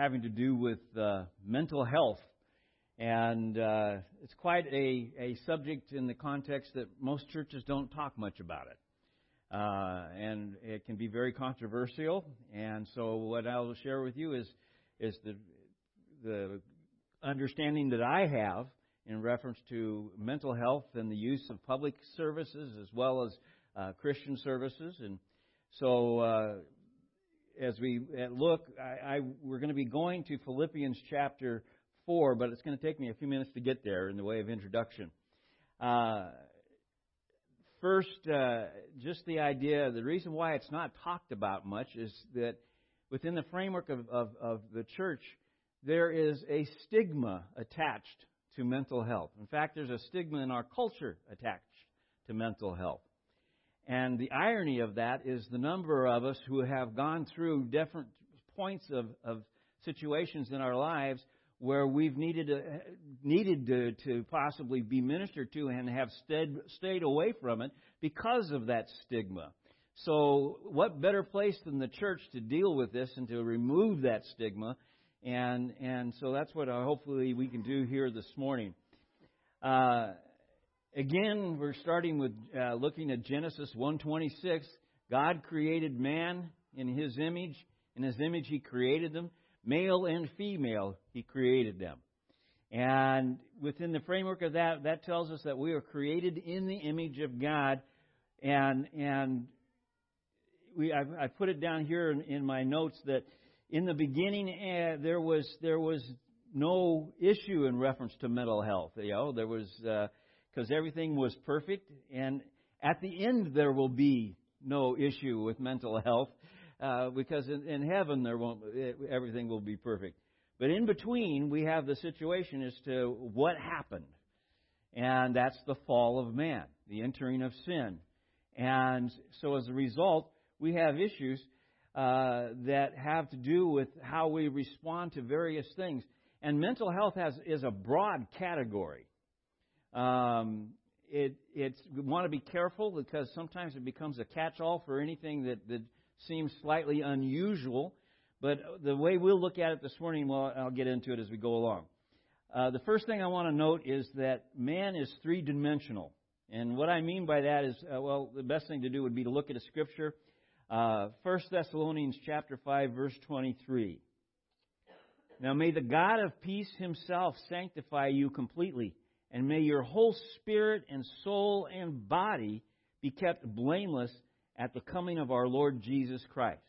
having to do with uh, mental health. And uh, it's quite a, a subject in the context that most churches don't talk much about it. Uh, and it can be very controversial. And so, what I will share with you is is the the understanding that I have in reference to mental health and the use of public services as well as uh, Christian services. And so, uh, as we look, I, I, we're going to be going to Philippians chapter 4, but it's going to take me a few minutes to get there in the way of introduction. Uh, first, uh, just the idea, the reason why it's not talked about much is that within the framework of, of, of the church, there is a stigma attached to mental health. In fact, there's a stigma in our culture attached to mental health. And the irony of that is the number of us who have gone through different points of, of situations in our lives where we've needed to, needed to, to possibly be ministered to and have stayed, stayed away from it because of that stigma. So, what better place than the church to deal with this and to remove that stigma? And and so that's what hopefully we can do here this morning. Uh, again, we're starting with uh, looking at Genesis 1:26. God created man in His image. In His image, He created them. Male and female, He created them. And within the framework of that, that tells us that we are created in the image of God. And and we I, I put it down here in, in my notes that in the beginning uh, there was there was no issue in reference to mental health. You know, there was because everything was perfect, and at the end there will be no issue with mental health uh, because in, in heaven there won't everything will be perfect. But in between, we have the situation as to what happened, and that's the fall of man, the entering of sin, and so as a result, we have issues uh, that have to do with how we respond to various things. And mental health has is a broad category. Um, it it's we want to be careful because sometimes it becomes a catch-all for anything that, that seems slightly unusual. But the way we'll look at it this morning, well, I'll get into it as we go along. Uh, the first thing I want to note is that man is three-dimensional. And what I mean by that is, uh, well, the best thing to do would be to look at a scripture uh, 1 Thessalonians chapter 5 verse 23. Now may the God of peace himself sanctify you completely, and may your whole spirit and soul and body be kept blameless at the coming of our Lord Jesus Christ.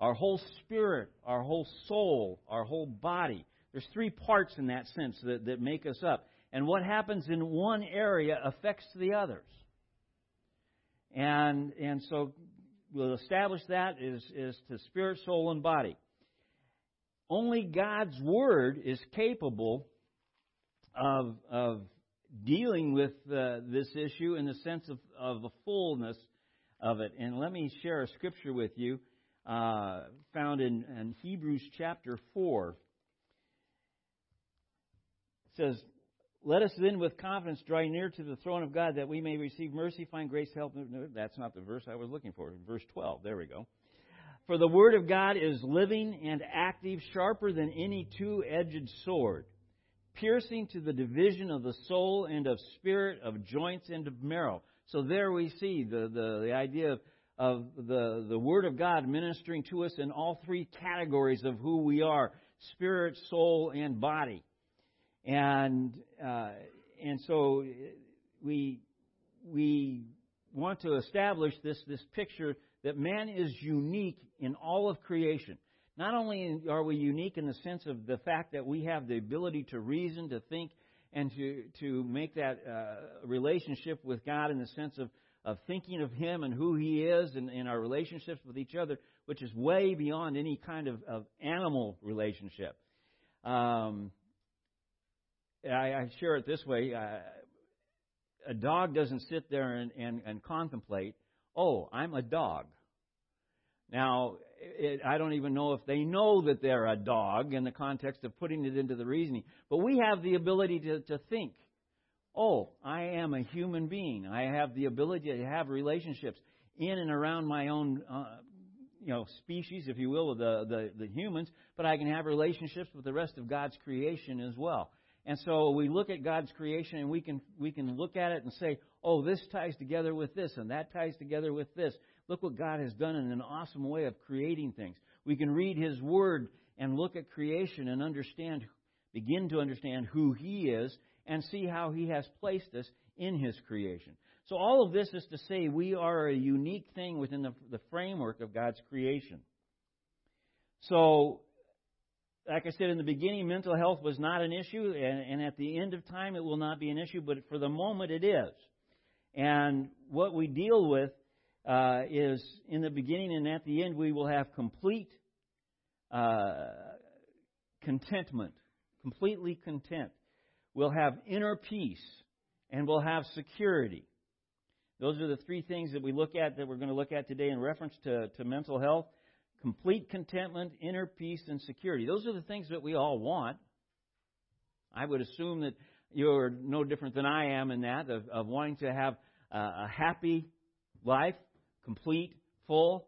Our whole spirit, our whole soul, our whole body. There's three parts in that sense that, that make us up. And what happens in one area affects the others. And, and so we'll establish that is, is to spirit, soul, and body. Only God's Word is capable of, of dealing with uh, this issue in the sense of, of the fullness of it. And let me share a scripture with you uh, found in, in Hebrews chapter 4. It says, let us then with confidence draw near to the throne of God that we may receive mercy, find grace, help. No, that's not the verse I was looking for. Verse 12. There we go. For the word of God is living and active, sharper than any two edged sword, piercing to the division of the soul and of spirit, of joints and of marrow. So there we see the, the, the idea of, of the, the word of God ministering to us in all three categories of who we are spirit, soul, and body. And uh, and so we we want to establish this this picture that man is unique in all of creation. Not only are we unique in the sense of the fact that we have the ability to reason, to think, and to to make that uh, relationship with God in the sense of of thinking of Him and who He is and, and our relationships with each other, which is way beyond any kind of, of animal relationship. Um, I, I share it this way. Uh, a dog doesn't sit there and, and, and contemplate, oh, I'm a dog. Now, it, I don't even know if they know that they're a dog in the context of putting it into the reasoning. But we have the ability to, to think, oh, I am a human being. I have the ability to have relationships in and around my own uh, you know species, if you will, of the, the the humans, but I can have relationships with the rest of God's creation as well. And so we look at God's creation and we can we can look at it and say, "Oh, this ties together with this and that ties together with this." Look what God has done in an awesome way of creating things. We can read his word and look at creation and understand begin to understand who he is and see how he has placed us in his creation. So all of this is to say we are a unique thing within the, the framework of God's creation. So like I said in the beginning, mental health was not an issue, and, and, at the end of time, it will not be an issue, but for the moment, it is. And what we deal with uh, is in the beginning and at the end, we will have complete uh, contentment, completely content. We'll have inner peace, and we'll have security. Those are the three things that we look at that we're going to look at today in reference to, to mental health complete contentment, inner peace, and security. Those are the things that we all want. I would assume that you're no different than I am in that, of, of wanting to have a, a happy life, complete, full,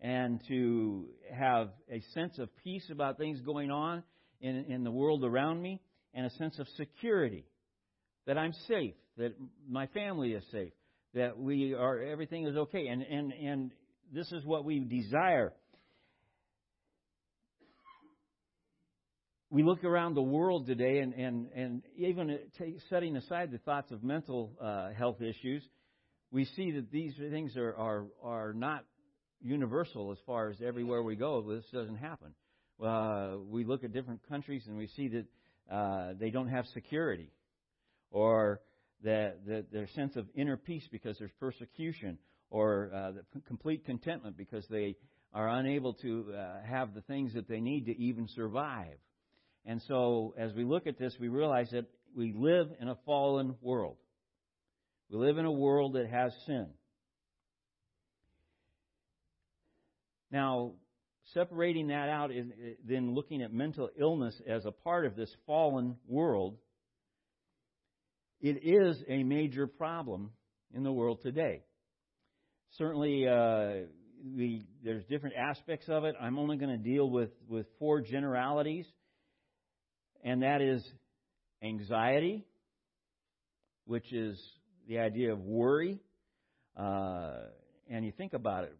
and to have a sense of peace about things going on in, in the world around me, and a sense of security that I'm safe, that my family is safe, that we are everything is okay, and and and this is what we desire. We look around the world today, and, and, and even setting aside the thoughts of mental uh, health issues, we see that these things are, are, are not universal as far as everywhere we go. This doesn't happen. Uh, we look at different countries and we see that uh, they don't have security, or that, that their sense of inner peace because there's persecution, or uh, the complete contentment because they are unable to uh, have the things that they need to even survive. And so, as we look at this, we realize that we live in a fallen world. We live in a world that has sin. Now, separating that out and then looking at mental illness as a part of this fallen world, it is a major problem in the world today. Certainly, uh, we, there's different aspects of it. I'm only going to deal with, with four generalities and that is anxiety, which is the idea of worry. Uh, and you think about it,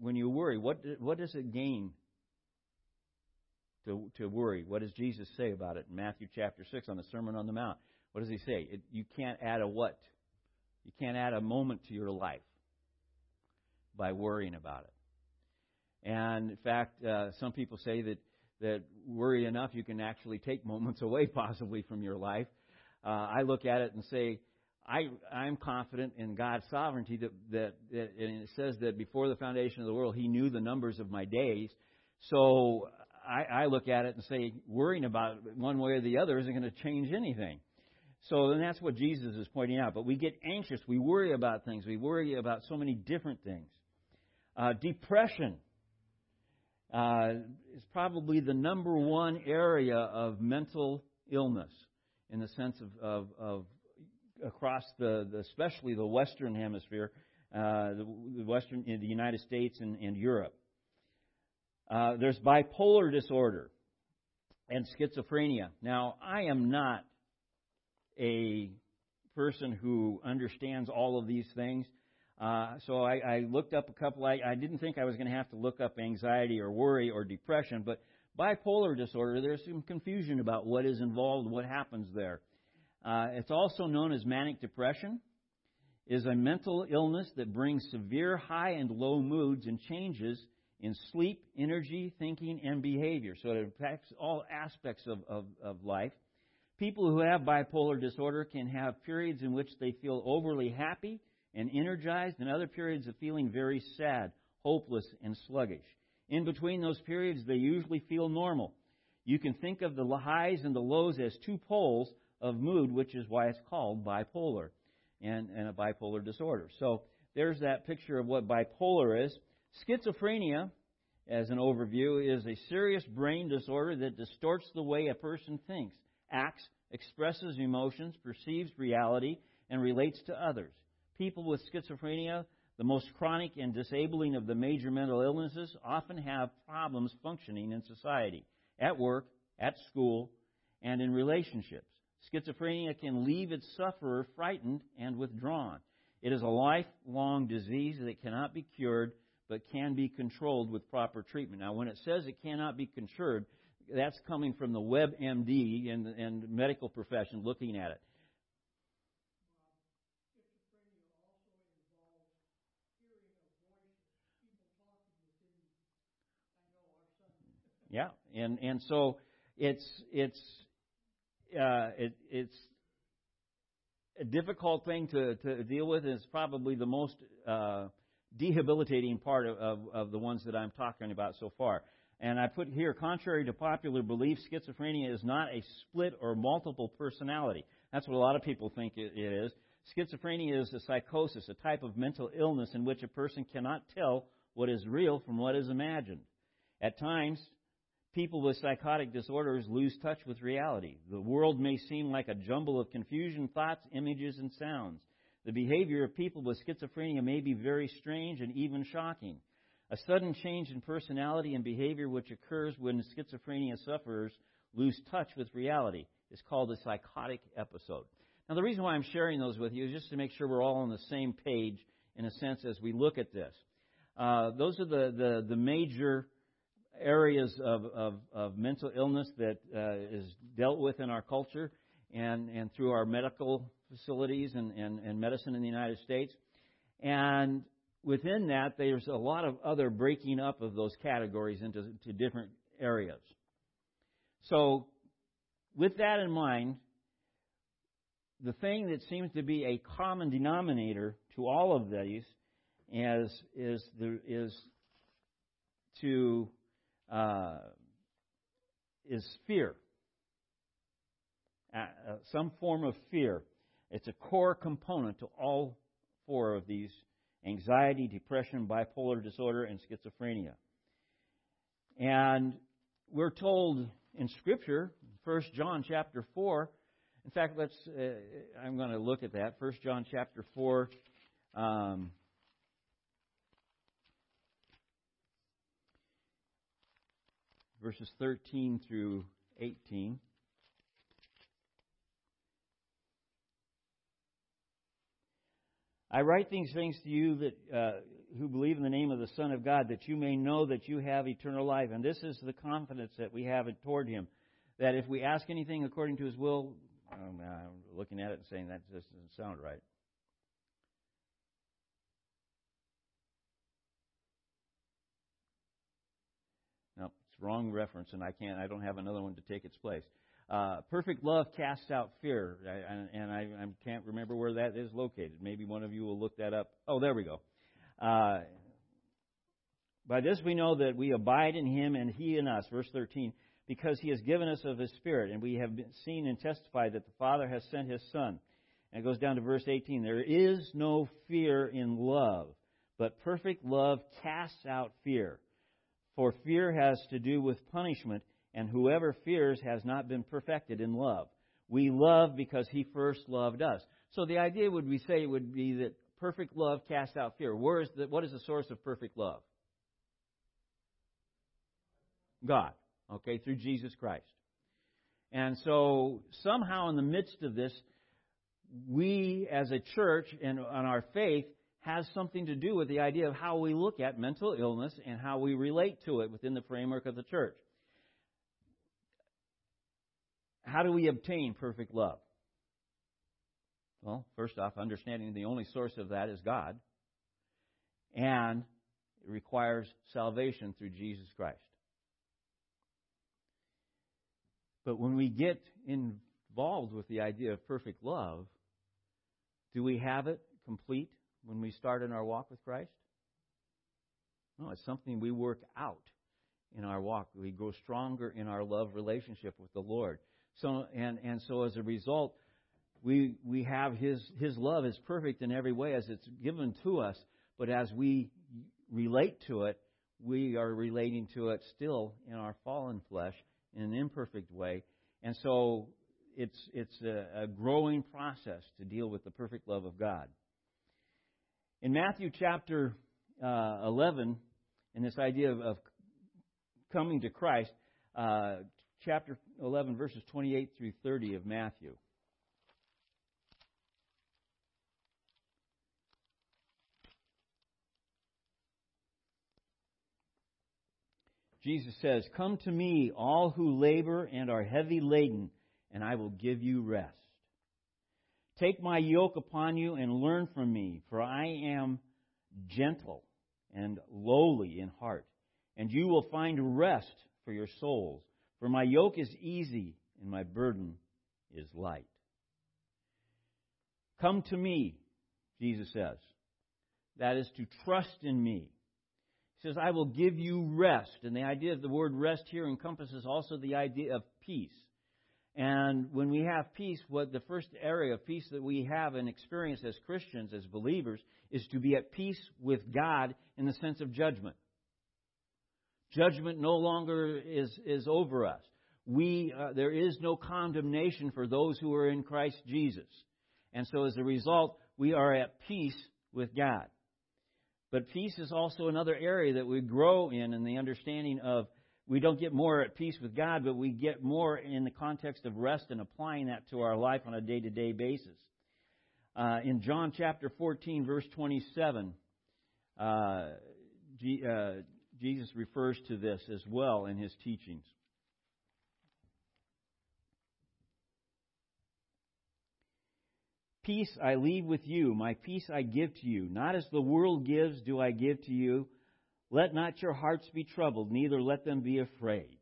when you worry, what what does it gain to to worry? What does Jesus say about it in Matthew chapter six on the Sermon on the Mount? What does he say? It, you can't add a what? You can't add a moment to your life by worrying about it. And in fact, uh, some people say that that worry enough you can actually take moments away possibly from your life. Uh, I look at it and say, I, I'm confident in God's sovereignty that, that, that, and it says that before the foundation of the world, He knew the numbers of my days. So I, I look at it and say, worrying about it one way or the other isn't going to change anything. So then that's what Jesus is pointing out. But we get anxious. We worry about things. We worry about so many different things. Uh, depression uh, is probably the number one area of mental illness in the sense of, of, of across the, the, especially the Western Hemisphere, uh, the, Western the United States and, and Europe. Uh, there's bipolar disorder and schizophrenia. Now, I am not a person who understands all of these things. Uh, so I, I looked up a couple. I, I didn't think I was going to have to look up anxiety or worry or depression, but bipolar disorder, there's some confusion about what is involved, what happens there. Uh, it's also known as manic depression. Is a mental illness that brings severe high and low moods and changes in sleep, energy, thinking, and behavior. So it affects all aspects of, of, of life. People who have bipolar disorder can have periods in which they feel overly happy and energized, and other periods of feeling very sad, hopeless, and sluggish. In between those periods, they usually feel normal. You can think of the highs and the lows as two poles of mood, which is why it's called bipolar and, and a bipolar disorder. So there's that picture of what bipolar is. Schizophrenia, as an overview, is a serious brain disorder that distorts the way a person thinks, acts, expresses emotions, perceives reality, and relates to others people with schizophrenia, the most chronic and disabling of the major mental illnesses, often have problems functioning in society, at work, at school, and in relationships. Schizophrenia can leave its sufferer frightened and withdrawn. It is a lifelong disease that cannot be cured but can be controlled with proper treatment. Now, when it says it cannot be cured, that's coming from the WebMD and, and medical profession looking at it. Yeah, and and so it's it's uh, it, it's a difficult thing to, to deal with. It's probably the most uh, debilitating part of, of, of the ones that I'm talking about so far. And I put here, contrary to popular belief, schizophrenia is not a split or multiple personality. That's what a lot of people think it is. Schizophrenia is a psychosis, a type of mental illness in which a person cannot tell what is real from what is imagined. At times, people with psychotic disorders lose touch with reality. The world may seem like a jumble of confusion, thoughts, images, and sounds. The behavior of people with schizophrenia may be very strange and even shocking. A sudden change in personality and behavior which occurs when schizophrenia sufferers lose touch with reality is called a psychotic episode. Now, the reason why I'm sharing those with you is just to make sure we're all on the same page, in a sense, as we look at this. Uh, those are the, the, the major areas of, of, of, mental illness that uh, is dealt with in our culture and, and through our medical facilities and, and, and medicine in the United States. And within that, there's a lot of other breaking up of those categories into different areas. So, with that in mind, the thing that seems to be a common denominator to all of these is is the, is to uh, is fear, uh, uh, some form of fear. It's a core component to all four of these anxiety, depression, bipolar disorder, and schizophrenia. And we're told in Scripture, 1 John chapter 4, in fact, let's, uh, I'm going to look at that. 1 John chapter 4, um, verses 13 through 18. I write these things to you that uh, who believe in the name of the Son of God, that you may know that you have eternal life. And this is the confidence that we have toward Him, that if we ask anything according to His will, um, I'm looking at it and saying that just doesn't sound right. No, it's wrong reference, and I can't. I don't have another one to take its place. Uh, perfect love casts out fear, and, and I, I, can't remember where that is located. Maybe one of you will look that up. Oh, there we go. Uh, by this we know that we abide in Him and He in us. Verse 13. Because He has given us of His Spirit, and we have seen and testified that the Father has sent His Son. And it goes down to verse 18. There is no fear in love, but perfect love casts out fear. For fear has to do with punishment and whoever fears has not been perfected in love. We love because he first loved us. So the idea would we say would be that perfect love casts out fear. Where is the, what is the source of perfect love? God. Okay, through Jesus Christ. And so somehow in the midst of this, we as a church and on our faith has something to do with the idea of how we look at mental illness and how we relate to it within the framework of the church. How do we obtain perfect love? Well, first off, understanding the only source of that is God. And it requires salvation through Jesus Christ. But when we get involved with the idea of perfect love, do we have it complete when we start in our walk with Christ? No, it's something we work out in our walk. We grow stronger in our love relationship with the Lord. So and and so as a result, we we have his his love is perfect in every way as it's given to us. But as we relate to it, we are relating to it still in our fallen flesh in an imperfect way, and so it's it's a, a growing process to deal with the perfect love of God. In Matthew chapter uh, 11, in this idea of, of coming to Christ, uh, chapter 11, verses 28 through 30 of Matthew. Jesus says, Come to me, all who labor and are heavy laden, and I will give you rest. Take my yoke upon you and learn from me, for I am gentle and lowly in heart, and you will find rest for your souls. For my yoke is easy and my burden is light. Come to me, Jesus says. That is to trust in me. He says, I will give you rest. And the idea of the word rest here encompasses also the idea of peace. And when we have peace, what the first area of peace that we have and experience as Christians, as believers, is to be at peace with God in the sense of judgment. Judgment no longer is, is over us. We, uh, there is no condemnation for those who are in Christ Jesus. And so as a result, we are at peace with God. But peace is also another area that we grow in in the understanding of we don't get more at peace with God, but we get more in the context of rest and applying that to our life on a day to day basis. Uh, in John chapter 14, verse 27, uh, G, uh, Jesus refers to this as well in his teachings. Peace I leave with you, my peace I give to you. Not as the world gives, do I give to you. Let not your hearts be troubled, neither let them be afraid.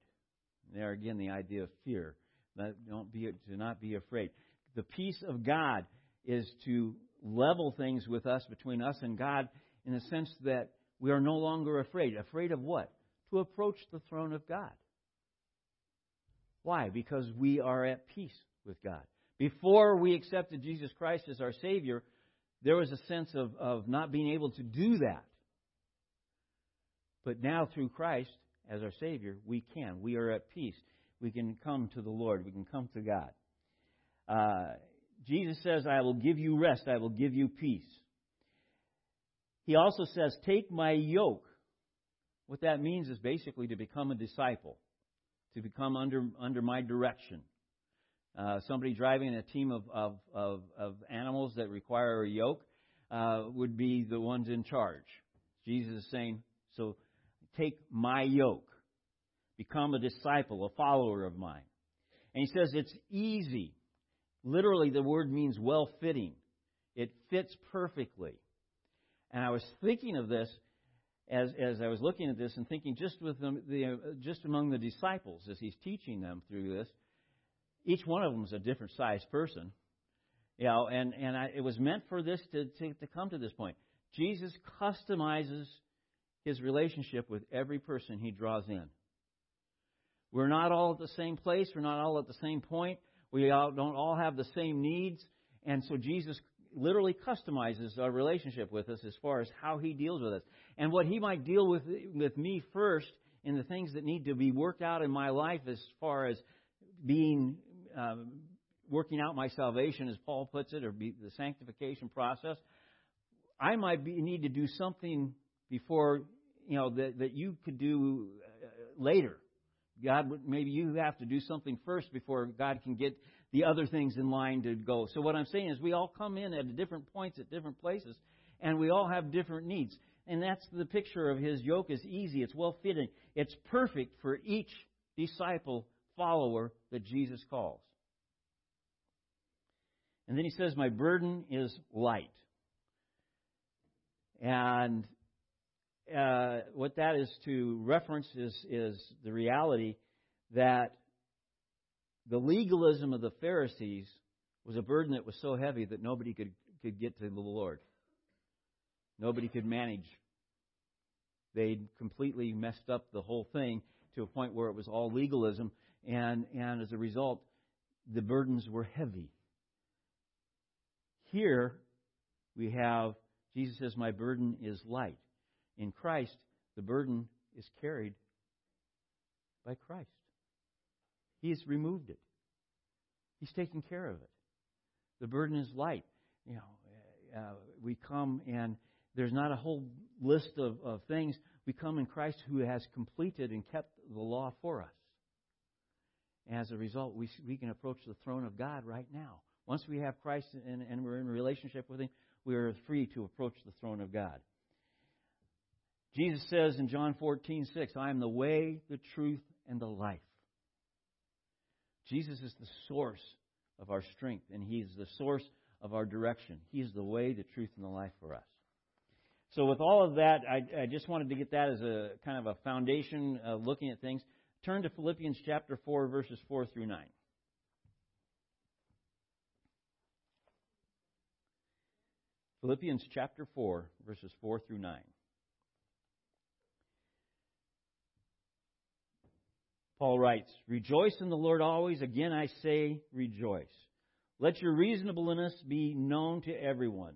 There again, the idea of fear. Don't be, do not be afraid. The peace of God is to level things with us, between us and God, in the sense that we are no longer afraid. Afraid of what? To approach the throne of God. Why? Because we are at peace with God. Before we accepted Jesus Christ as our Savior, there was a sense of, of not being able to do that. But now, through Christ as our Savior, we can. We are at peace. We can come to the Lord. We can come to God. Uh, Jesus says, I will give you rest. I will give you peace. He also says, Take my yoke. What that means is basically to become a disciple, to become under, under my direction. Uh, somebody driving a team of, of, of, of, animals that require a yoke uh, would be the ones in charge. Jesus is saying, so take my yoke. Become a disciple, a follower of mine. And he says it's easy. Literally, the word means well fitting. It fits perfectly. And I was thinking of this as, as I was looking at this and thinking just with the, the just among the disciples as he's teaching them through this each one of them is a different sized person. You know, and, and I, it was meant for this to, to, to come to this point. Jesus customizes his relationship with every person he draws in. We're not all at the same place. We're not all at the same point. We all, don't all have the same needs. And so Jesus literally customizes our relationship with us as far as how he deals with us. And what he might deal with, with me first in the things that need to be worked out in my life as far as being um, working out my salvation, as Paul puts it, or the sanctification process, I might be, need to do something before you know that that you could do uh, later. God, maybe you have to do something first before God can get the other things in line to go. So what I'm saying is, we all come in at different points at different places, and we all have different needs. And that's the picture of His yoke is easy. It's well fitting. It's perfect for each disciple follower that Jesus calls. And then he says, My burden is light. And uh, what that is to reference is, is the reality that the legalism of the Pharisees was a burden that was so heavy that nobody could, could get to the Lord. Nobody could manage. They'd completely messed up the whole thing to a point where it was all legalism, and, and as a result, the burdens were heavy. Here, we have Jesus says, My burden is light. In Christ, the burden is carried by Christ. He has removed it, He's taken care of it. The burden is light. You know, uh, we come and there's not a whole list of, of things. We come in Christ who has completed and kept the law for us. As a result, we, we can approach the throne of God right now. Once we have Christ and, and we're in relationship with Him, we are free to approach the throne of God. Jesus says in John 14, 6, I am the way, the truth, and the life. Jesus is the source of our strength, and He is the source of our direction. He is the way, the truth, and the life for us. So, with all of that, I, I just wanted to get that as a kind of a foundation of looking at things. Turn to Philippians chapter 4, verses 4 through 9. Philippians chapter 4, verses 4 through 9. Paul writes, Rejoice in the Lord always. Again, I say, rejoice. Let your reasonableness be known to everyone.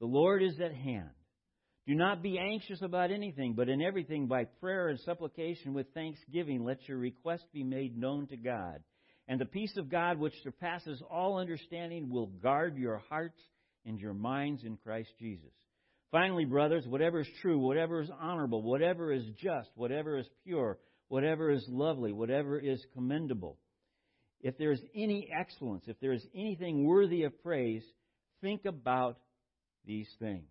The Lord is at hand. Do not be anxious about anything, but in everything by prayer and supplication with thanksgiving let your request be made known to God. And the peace of God, which surpasses all understanding, will guard your hearts and your minds in Christ Jesus. Finally, brothers, whatever is true, whatever is honorable, whatever is just, whatever is pure, whatever is lovely, whatever is commendable, if there is any excellence, if there is anything worthy of praise, think about these things.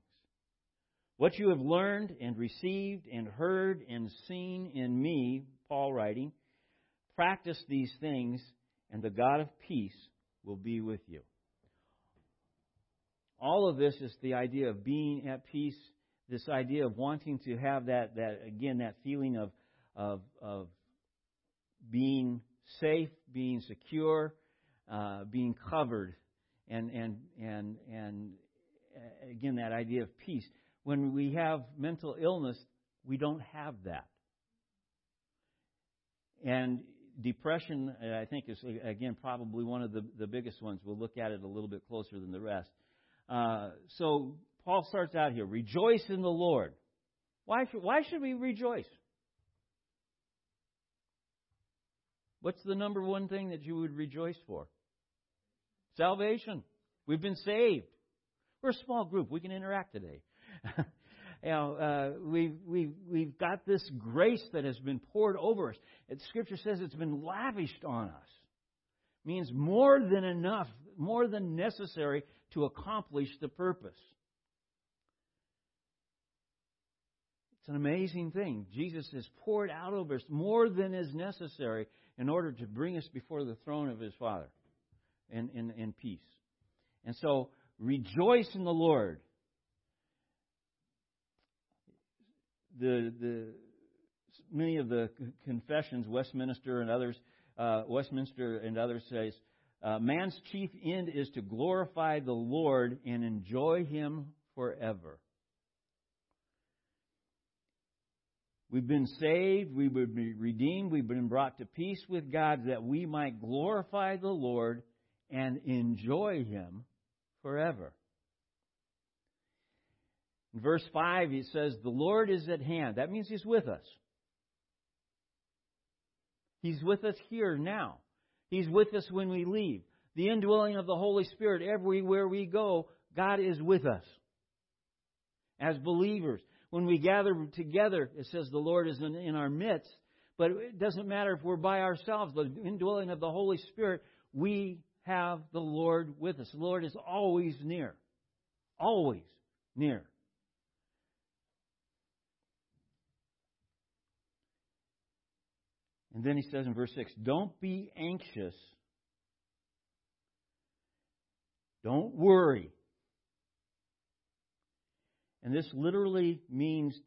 What you have learned and received and heard and seen in me, Paul writing, practice these things, and the God of peace will be with you. All of this is the idea of being at peace, this idea of wanting to have that, that again, that feeling of, of, of being safe, being secure, uh, being covered, and, and, and, and uh, again, that idea of peace. When we have mental illness, we don't have that. And depression, uh, I think, is, again, probably one of the, the biggest ones. We'll look at it a little bit closer than the rest. Uh, so Paul starts out here rejoice in the Lord. Why should, why should we rejoice? What's the number one thing that you would rejoice for? Salvation. We've been saved. We're a small group. We can interact today. you know, uh, we've, we've, we've got this grace that has been poured over us. And Scripture says it's been lavished on us. It means more than enough, more than necessary to accomplish the purpose. It's an amazing thing. Jesus has poured out over us more than is necessary in order to bring us before the throne of His Father in, in, in peace. And so, rejoice in the Lord. The, the, many of the confessions, Westminster and others, uh, Westminster and others says, uh, man's chief end is to glorify the Lord and enjoy Him forever. We've been saved, we've been redeemed, we've been brought to peace with God that we might glorify the Lord and enjoy Him forever. In verse 5, he says, The Lord is at hand. That means He's with us. He's with us here now. He's with us when we leave. The indwelling of the Holy Spirit everywhere we go, God is with us. As believers, when we gather together, it says the Lord is in, in our midst. But it doesn't matter if we're by ourselves. The indwelling of the Holy Spirit, we have the Lord with us. The Lord is always near. Always near. And then he says in verse 6 Don't be anxious. Don't worry. And this literally means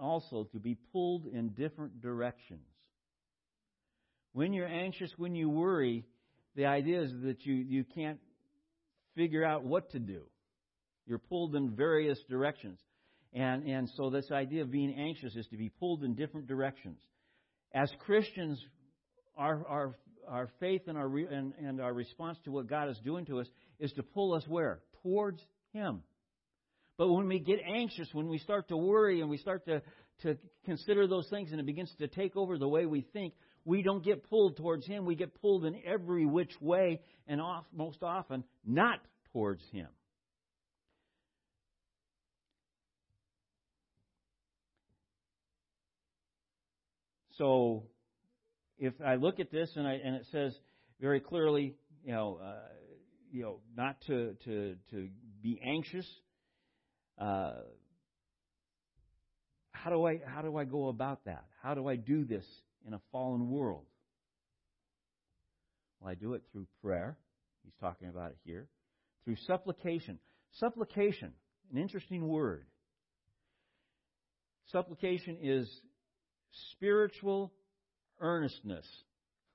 also to be pulled in different directions. When you're anxious, when you worry, the idea is that you, you can't figure out what to do. You're pulled in various directions. And, and so, this idea of being anxious is to be pulled in different directions as Christians, our, our, our faith and our, re, and, and our response to what God is doing to us is to pull us where? Towards Him. But when we get anxious, when we start to worry and we start to, to consider those things and it begins to take over the way we think, we don't get pulled towards Him. We get pulled in every which way and off, most often not towards Him. So if I look at this and, I, and it says very clearly, you know, uh, you know, not to, to, to be anxious, uh, how do I how do I go about that? How do I do this in a fallen world? Well, I do it through prayer. He's talking about it here. Through supplication. Supplication, an interesting word. Supplication is spiritual earnestness.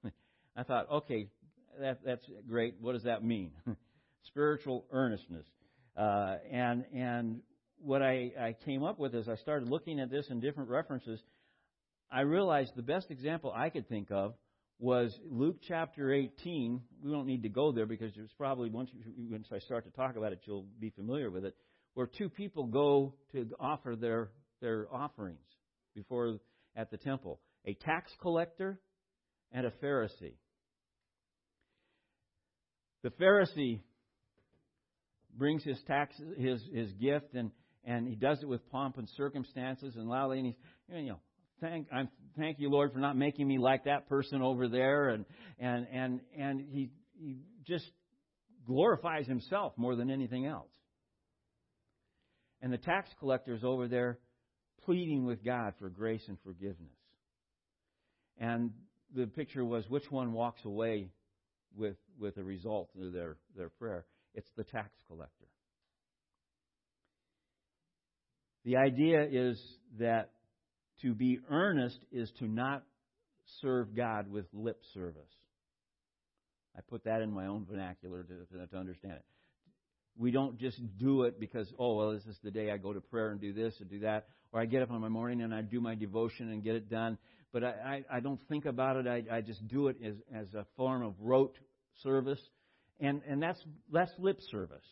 I thought, okay, that, that's great. What does that mean? spiritual earnestness. Uh, and and what I, I came up with as I started looking at this in different references, I realized the best example I could think of was Luke chapter 18. We don't need to go there because it's probably once, you, once I start to talk about it, you'll be familiar with it. Where two people go to offer their their offerings before at the temple, a tax collector and a Pharisee. The Pharisee brings his tax his his gift and and he does it with pomp and circumstances and loudly and he's you know thank I'm thank you Lord for not making me like that person over there and and and and he he just glorifies himself more than anything else. And the tax collector is over there pleading with God for grace and forgiveness. And the picture was which one walks away with with a result of their, their prayer. It's the tax collector. The idea is that to be earnest is to not serve God with lip service. I put that in my own vernacular to, to understand it. We don't just do it because, oh, well, this is the day I go to prayer and do this and do that, or I get up in my morning and I do my devotion and get it done. But I, I, I don't think about it. I, I just do it as, as a form of rote service. And, and that's, that's lip service.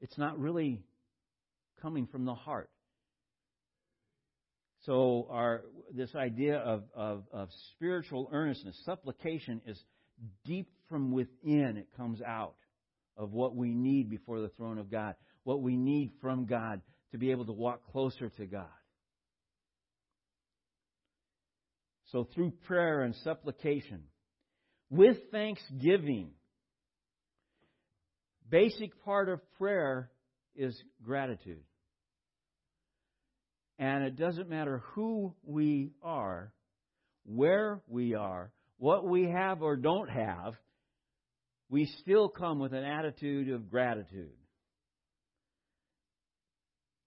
It's not really coming from the heart. So our this idea of, of, of spiritual earnestness, supplication is deep from within. It comes out of what we need before the throne of God, what we need from God to be able to walk closer to God. So through prayer and supplication, with thanksgiving, basic part of prayer is gratitude. And it doesn't matter who we are, where we are, what we have or don't have, we still come with an attitude of gratitude.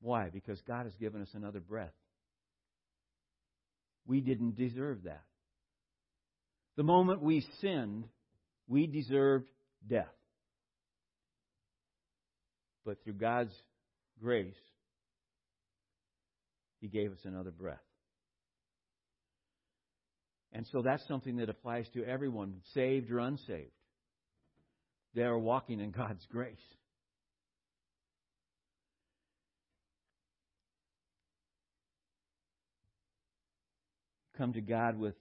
Why? Because God has given us another breath. We didn't deserve that. The moment we sinned, we deserved death. But through God's grace, He gave us another breath. And so that's something that applies to everyone, saved or unsaved. They are walking in God's grace. Come to God with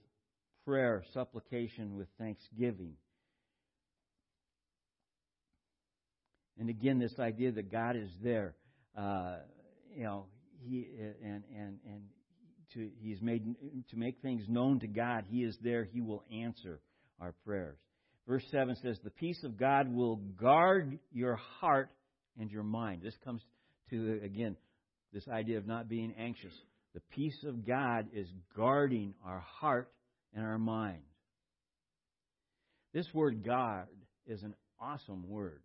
prayer, supplication, with thanksgiving. And again, this idea that God is there, uh, you know, He uh, and and and to He's made to make things known to God. He is there. He will answer our prayers. Verse seven says, "The peace of God will guard your heart and your mind." This comes to again this idea of not being anxious. The peace of God is guarding our heart and our mind. This word guard is an awesome word.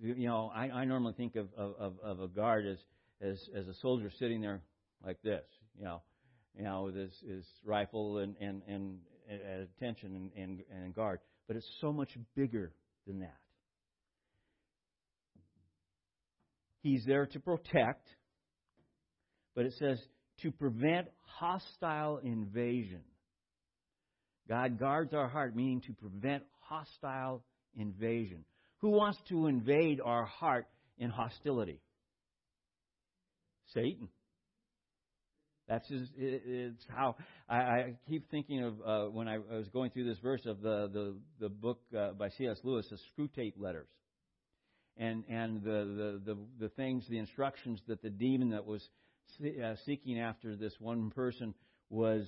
You know, I, I normally think of, of, of a guard as, as, as a soldier sitting there like this, you know, you know, with his, his rifle and, and, and at attention and, and, and guard. But it's so much bigger than that. He's there to protect, but it says to prevent hostile invasion. God guards our heart, meaning to prevent hostile invasion. Who wants to invade our heart in hostility? Satan. That's his, it's how I, keep thinking of uh, when I, was going through this verse of the the, the book uh, by C.S. Lewis, the Screwtape Letters, and and the, the the the things, the instructions that the demon that was uh, seeking after this one person was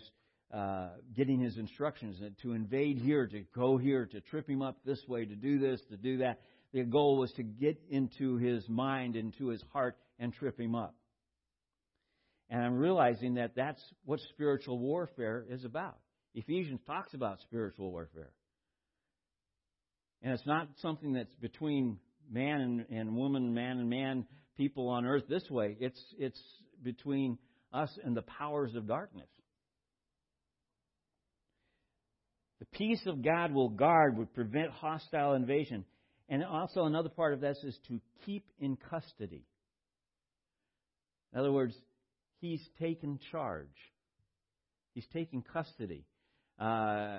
uh, getting his instructions to invade here, to go here, to trip him up this way, to do this, to do that. The goal was to get into his mind, into his heart, and trip him up. And I'm realizing that that's what spiritual warfare is about. Ephesians talks about spiritual warfare. And it's not something that's between man and, and woman, man and man, people on earth this way. It's, it's between us and the powers of darkness. The peace of God will guard, would prevent hostile invasion. And also, another part of this is to keep in custody. In other words, he's taken charge. He's taken custody. Uh,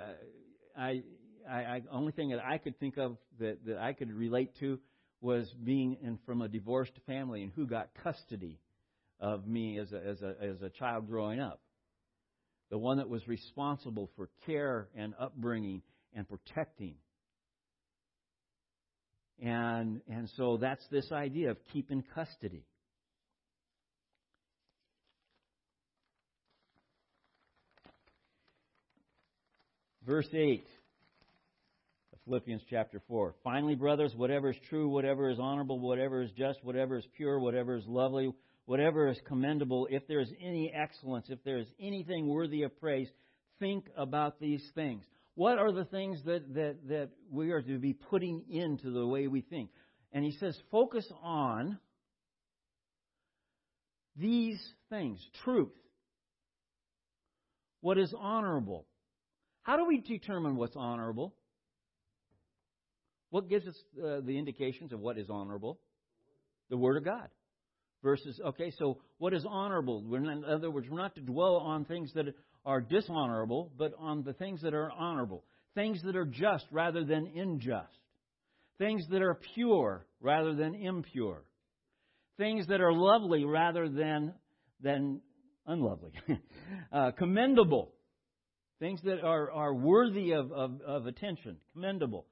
I, I, I, only thing that I could think of that, that I could relate to was being in, from a divorced family and who got custody of me as a, as a, as a child growing up. The one that was responsible for care and upbringing and protecting. And, and so that's this idea of keeping custody. Verse 8 of Philippians chapter 4. Finally, brothers, whatever is true, whatever is honorable, whatever is just, whatever is pure, whatever is lovely, whatever is commendable, if there is any excellence, if there is anything worthy of praise, think about these things. What are the things that, that, that we are to be putting into the way we think? And he says, focus on these things truth, what is honorable, how do we determine what's honorable? What gives us uh, the indications of what is honorable? The Word of God. Versus, okay, so what is honorable? Not, in other words, we're not to dwell on things that are dishonorable, but on the things that are honorable. Things that are just rather than unjust. Things that are pure rather than impure. Things that are lovely rather than, than unlovely. uh, commendable Things that are, are worthy of, of, of attention, commendable,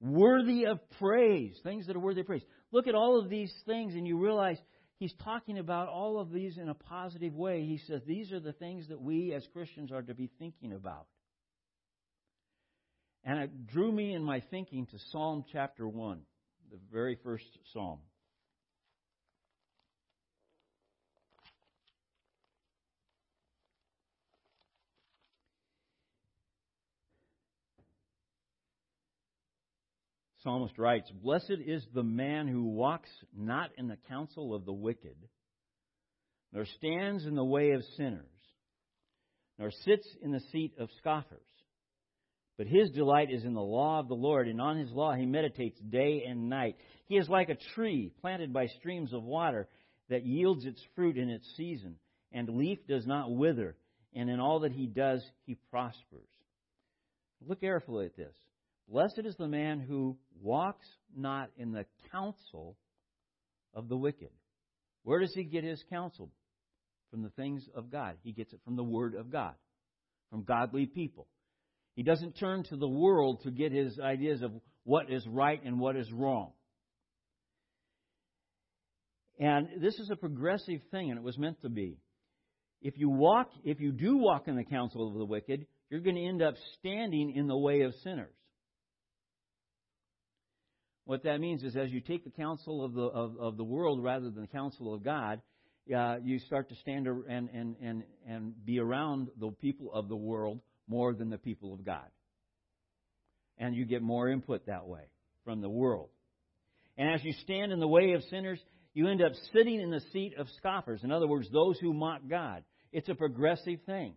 worthy of praise, things that are worthy of praise. Look at all of these things and you realize he's talking about all of these in a positive way. He says these are the things that we as Christians are to be thinking about. And it drew me in my thinking to Psalm chapter 1, the very first psalm. Psalmist writes, Blessed is the man who walks not in the counsel of the wicked, nor stands in the way of sinners, nor sits in the seat of scoffers. But his delight is in the law of the Lord, and on his law he meditates day and night. He is like a tree planted by streams of water that yields its fruit in its season, and leaf does not wither, and in all that he does he prospers. Look carefully at this. Blessed is the man who walks not in the counsel of the wicked. Where does he get his counsel? From the things of God. He gets it from the Word of God, from godly people. He doesn't turn to the world to get his ideas of what is right and what is wrong. And this is a progressive thing, and it was meant to be. If you walk, if you do walk in the counsel of the wicked, you're going to end up standing in the way of sinners. What that means is as you take the counsel of the, of, of the world rather than the counsel of God, uh, you start to stand and, and, and, and be around the people of the world more than the people of God. And you get more input that way from the world. And as you stand in the way of sinners, you end up sitting in the seat of scoffers. In other words, those who mock God. It's a progressive thing.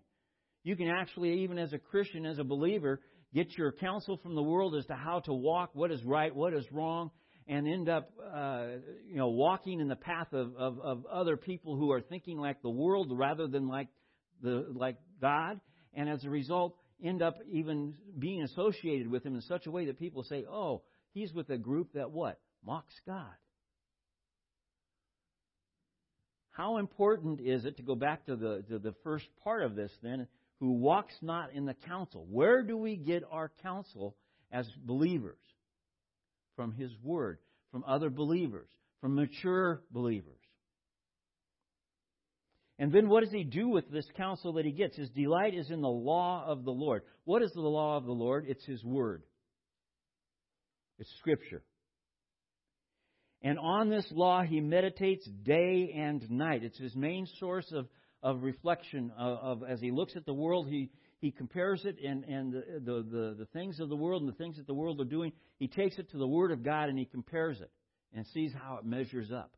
You can actually, even as a Christian, as a believer, get your counsel from the world as to how to walk, what is right, what is wrong, and end up, uh, you know, walking in the path of, of, of other people who are thinking like the world rather than like the like God, and as a result, end up even being associated with Him in such a way that people say, "Oh, he's with a group that what mocks God." How important is it to go back to the to the first part of this then? Who walks not in the counsel. Where do we get our counsel as believers? From His Word, from other believers, from mature believers. And then what does he do with this counsel that he gets? His delight is in the law of the Lord. What is the law of the Lord? It's his word. It's scripture. And on this law he meditates day and night. It's his main source of, of reflection of, of as he looks at the world, he, he compares it and, and the, the, the, the things of the world and the things that the world are doing, he takes it to the Word of God and he compares it and sees how it measures up.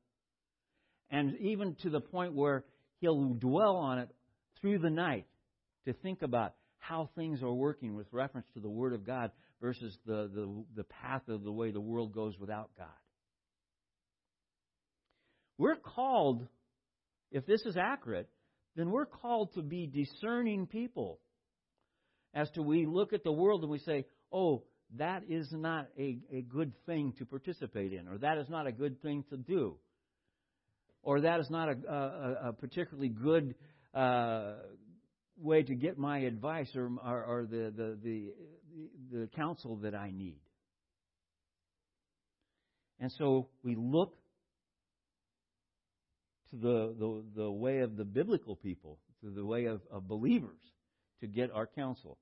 And even to the point where he'll dwell on it through the night to think about how things are working with reference to the Word of God versus the, the, the path of the way the world goes without God. We're called, if this is accurate, then we're called to be discerning people. As to we look at the world and we say, oh, that is not a, a good thing to participate in, or that is not a good thing to do, or that is not a, a, a particularly good uh, way to get my advice or, or, or the, the, the, the counsel that I need. And so we look the, the, the way of the biblical people, the way of, of believers to get our counsel.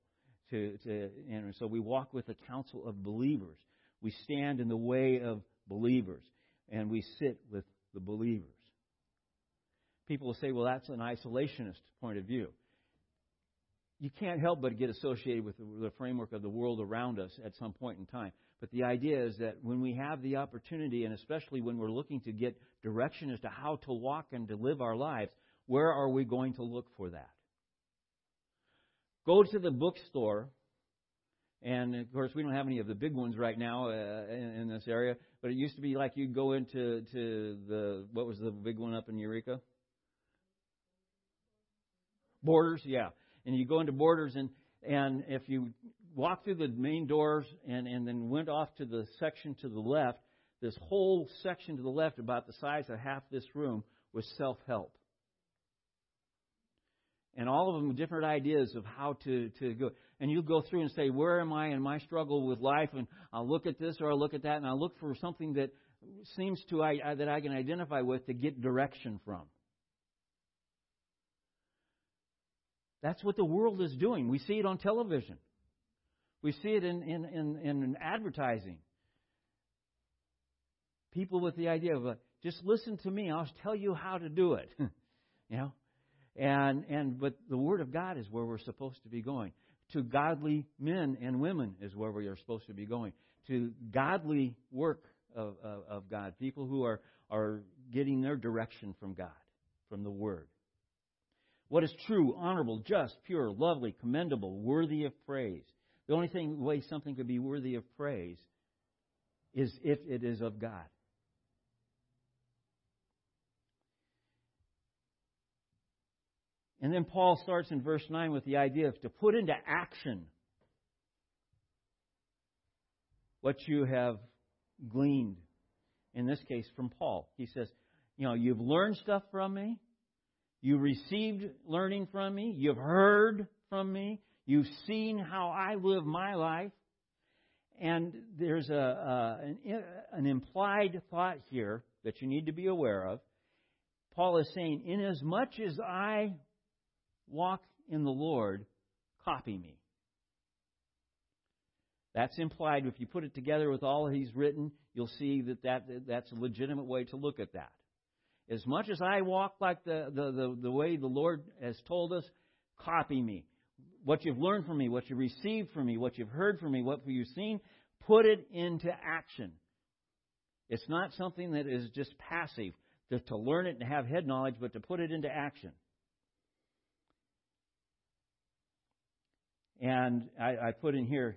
To, to, and so we walk with the counsel of believers. We stand in the way of believers, and we sit with the believers. People will say, well, that's an isolationist point of view. You can't help but get associated with the framework of the world around us at some point in time. But the idea is that when we have the opportunity, and especially when we're looking to get direction as to how to walk and to live our lives, where are we going to look for that? Go to the bookstore, and of course we don't have any of the big ones right now uh, in, in this area. But it used to be like you'd go into to the what was the big one up in Eureka? Borders, yeah. And you go into Borders, and and if you walked through the main doors and, and then went off to the section to the left, this whole section to the left, about the size of half this room, was self help. And all of them different ideas of how to, to go. And you go through and say, Where am I in my struggle with life? And I'll look at this or I'll look at that, and I'll look for something that seems to I, that I can identify with to get direction from. That's what the world is doing. We see it on television. We see it in, in, in, in advertising. People with the idea of, just listen to me, I'll tell you how to do it. Hmm. you know? And, and, but the Word of God is where we're supposed to be going. To godly men and women is where we are supposed to be going. To godly work of, of, of God. People who are, are getting their direction from God, from the Word. What is true, honorable, just, pure, lovely, commendable, worthy of praise. The only thing way something could be worthy of praise is if it is of God. And then Paul starts in verse 9 with the idea of to put into action what you have gleaned, in this case from Paul. He says, You know, you've learned stuff from me, you received learning from me, you've heard from me, You've seen how I live my life. And there's a, a an, an implied thought here that you need to be aware of. Paul is saying, Inasmuch as I walk in the Lord, copy me. That's implied. If you put it together with all he's written, you'll see that, that that's a legitimate way to look at that. As much as I walk like the, the, the, the way the Lord has told us, copy me what you've learned from me, what you've received from me, what you've heard from me, what you've seen, put it into action. It's not something that is just passive, just to learn it and have head knowledge, but to put it into action. And I, I put in here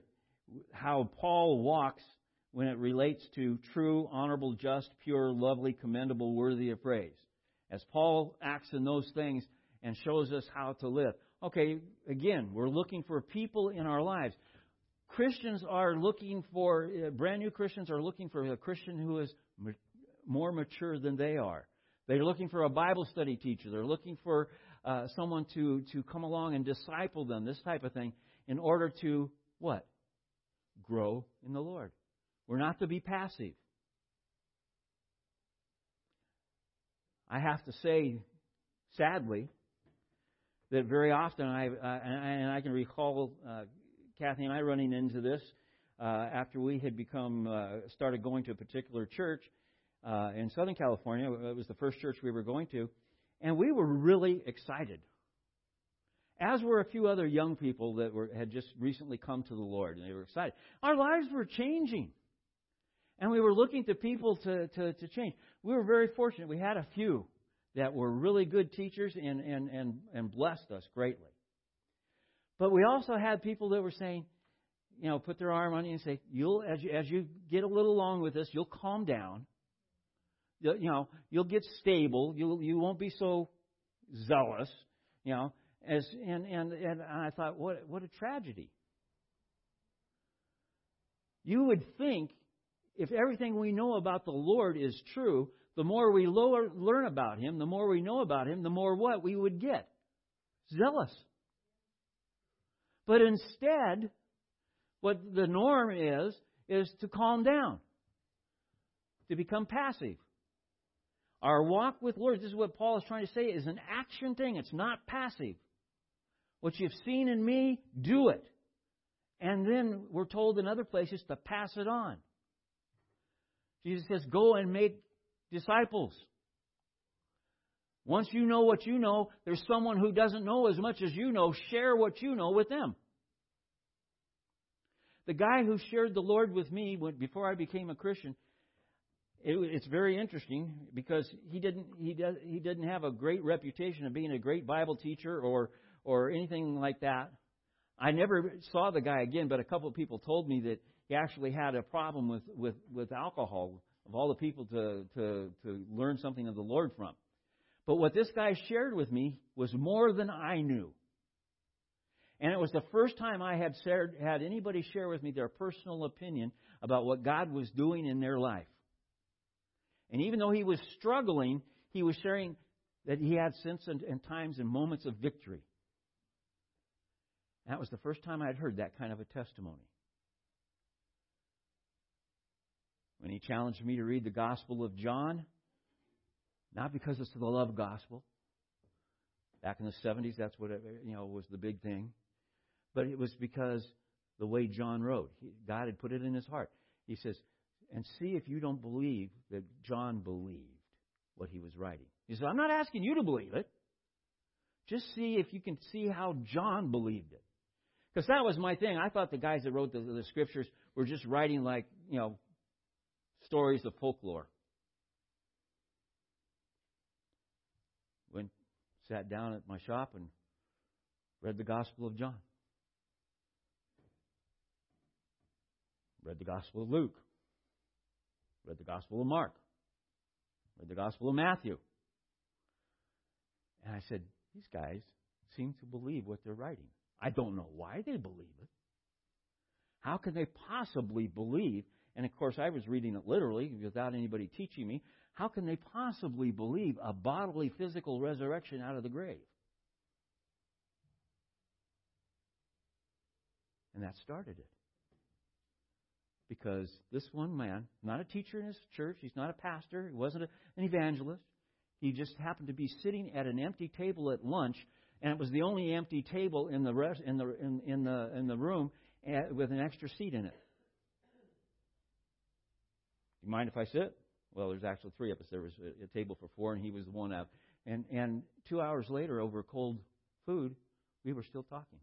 how Paul walks when it relates to true, honorable, just, pure, lovely, commendable, worthy of praise. As Paul acts in those things and shows us how to live. Okay, again, we're looking for people in our lives. Christians are looking for, uh, brand new Christians are looking for a Christian who is more mature than they are. They're looking for a Bible study teacher. They're looking for uh, someone to, to come along and disciple them, this type of thing, in order to what? Grow in the Lord. We're not to be passive. I have to say sadly, that very often I uh, and I can recall uh, Kathy and I running into this uh, after we had become uh, started going to a particular church uh, in Southern California. It was the first church we were going to, and we were really excited. As were a few other young people that were, had just recently come to the Lord, and they were excited. Our lives were changing. And we were looking to people to, to, to change. We were very fortunate. We had a few that were really good teachers and, and, and, and blessed us greatly. But we also had people that were saying, you know, put their arm on you and say, you'll, as you, as you get a little along with this, you'll calm down. You know, you'll get stable. You'll, you won't be so zealous, you know. As, and, and, and I thought, what, what a tragedy. You would think if everything we know about the Lord is true, the more we learn about Him, the more we know about Him, the more what we would get? Zealous. But instead, what the norm is, is to calm down, to become passive. Our walk with Lord, this is what Paul is trying to say, is an action thing. It's not passive. What you've seen in me, do it. And then we're told in other places to pass it on. Jesus says, Go and make disciples. Once you know what you know, there's someone who doesn't know as much as you know. Share what you know with them. The guy who shared the Lord with me before I became a Christian, it, it's very interesting because he didn't he does he didn't have a great reputation of being a great Bible teacher or or anything like that. I never saw the guy again, but a couple of people told me that he actually had a problem with, with, with alcohol, of all the people to, to, to learn something of the Lord from. But what this guy shared with me was more than I knew. And it was the first time I had shared, had anybody share with me their personal opinion about what God was doing in their life. And even though he was struggling, he was sharing that he had since and, and times and moments of victory. That was the first time I'd heard that kind of a testimony. when he challenged me to read the Gospel of John, not because it's the love gospel. Back in the 70s, that's what it, you know was the big thing, but it was because the way John wrote, he, God had put it in his heart. He says, "And see if you don't believe that John believed what he was writing." He says, "I'm not asking you to believe it. Just see if you can see how John believed it." Because that was my thing. I thought the guys that wrote the, the scriptures were just writing like, you know, stories of folklore. Went, sat down at my shop and read the Gospel of John. Read the Gospel of Luke. Read the Gospel of Mark. Read the Gospel of Matthew. And I said, these guys seem to believe what they're writing. I don't know why they believe it. How can they possibly believe and of course, I was reading it literally without anybody teaching me. How can they possibly believe a bodily, physical resurrection out of the grave? And that started it. Because this one man, not a teacher in his church, he's not a pastor, he wasn't a, an evangelist, he just happened to be sitting at an empty table at lunch, and it was the only empty table in the rest, in the in, in the in the room eh, with an extra seat in it. Do you mind if I sit? Well, there's actually three of us. There was a, a table for four, and he was the one out. And and two hours later, over cold food, we were still talking.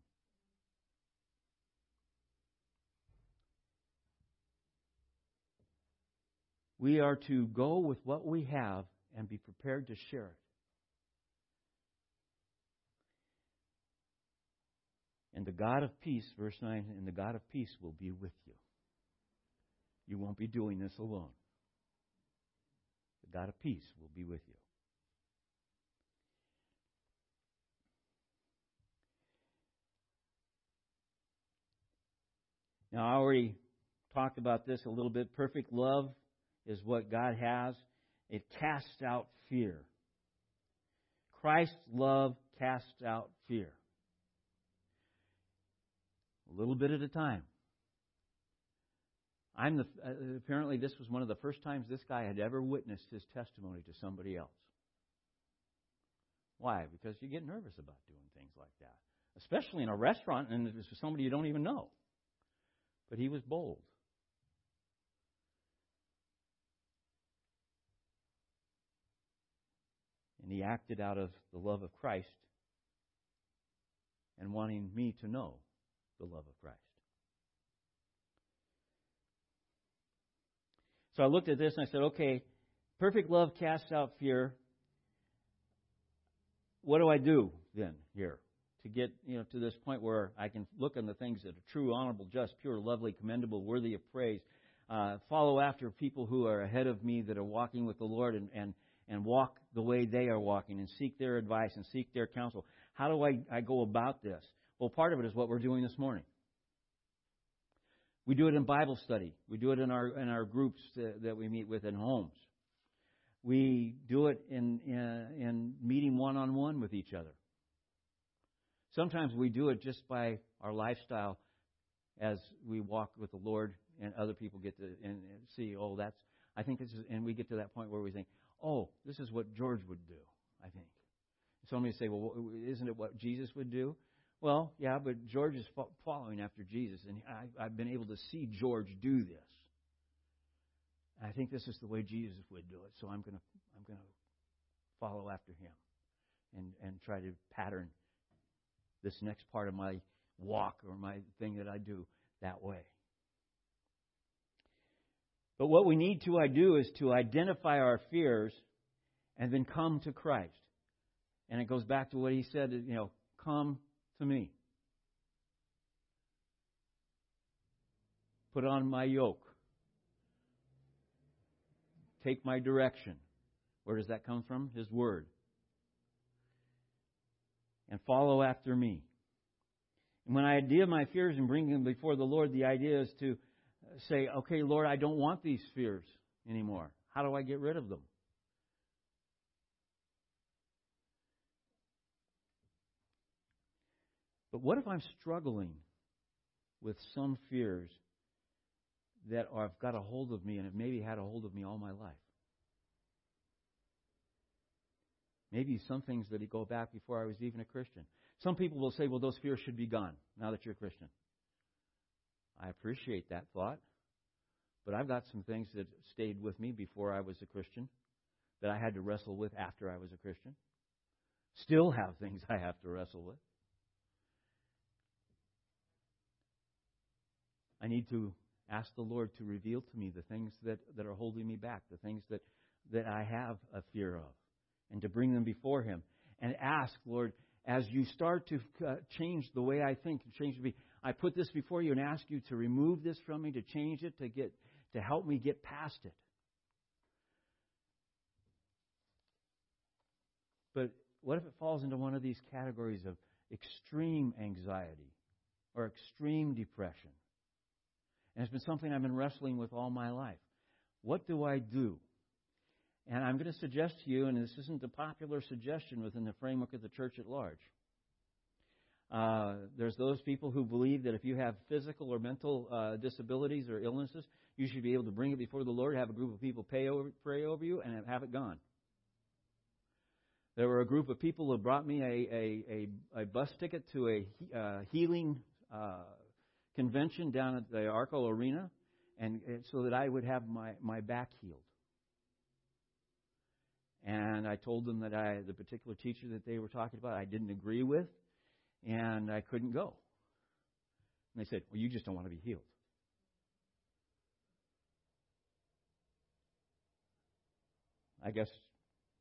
We are to go with what we have and be prepared to share it. And the God of peace, verse 9, and the God of peace will be with you. You won't be doing this alone. The God of peace will be with you. Now, I already talked about this a little bit. Perfect love is what God has, it casts out fear. Christ's love casts out fear. A little bit at a time. I'm the, uh, apparently, this was one of the first times this guy had ever witnessed his testimony to somebody else. Why? Because you get nervous about doing things like that, especially in a restaurant and it's for somebody you don't even know. But he was bold. And he acted out of the love of Christ and wanting me to know the love of Christ. So I looked at this and I said, okay, perfect love casts out fear. What do I do then here to get you know to this point where I can look on the things that are true, honorable, just, pure, lovely, commendable, worthy of praise, uh, follow after people who are ahead of me that are walking with the Lord and, and and walk the way they are walking and seek their advice and seek their counsel. How do I, I go about this? Well, part of it is what we're doing this morning. We do it in Bible study. We do it in our in our groups that, we meet with in homes. We do it in in, in meeting one on one with each other. Sometimes we do it just by our lifestyle as we walk with the Lord, and other people get to and see. Oh, that's I think this is, and we get to that point where we think, oh, this is what George would do. I think. Somebody say, well, isn't it what Jesus would do? Well, yeah, but George is following after Jesus, and I, I've been able to see George do this. I think this is the way Jesus would do it, so I'm going to I'm going to follow after him, and and try to pattern this next part of my walk or my thing that I do that way. But what we need to do is to identify our fears and then come to Christ. And it goes back to what he said, you know, come to me. Put on my yoke. Take my direction. Where does that come from? His word. And follow after me. And when I idea my fears and bring them before the Lord, the idea is to say, okay, Lord, I don't want these fears anymore. How do I get rid of them? But what if I'm struggling with some fears that have got a hold of me and have maybe had a hold of me all my life? Maybe some things that go back before I was even a Christian. Some people will say, well, those fears should be gone now that you're a Christian. I appreciate that thought. But I've got some things that stayed with me before I was a Christian that I had to wrestle with after I was a Christian. Still have things I have to wrestle with. I need to ask the Lord to reveal to me the things that, that are holding me back, the things that, that I have a fear of, and to bring them before Him. And ask, Lord, as you start to uh, change the way I think, change me, I put this before you and ask you to remove this from me, to change it, to get to help me get past it. But what if it falls into one of these categories of extreme anxiety or extreme depression? And it's been something I've been wrestling with all my life. What do I do? And I'm going to suggest to you, and this isn't a popular suggestion within the framework of the church at large. Uh, there's those people who believe that if you have physical or mental uh, disabilities or illnesses, you should be able to bring it before the Lord, have a group of people over, pray over you, and have it gone. There were a group of people who brought me a, a, a, a bus ticket to a uh, healing uh, convention down at the Arco Arena, and, and so that I would have my, my back healed. And I told them that I, the particular teacher that they were talking about, I didn't agree with, and I couldn't go. And they said, Well, you just don't want to be healed. I guess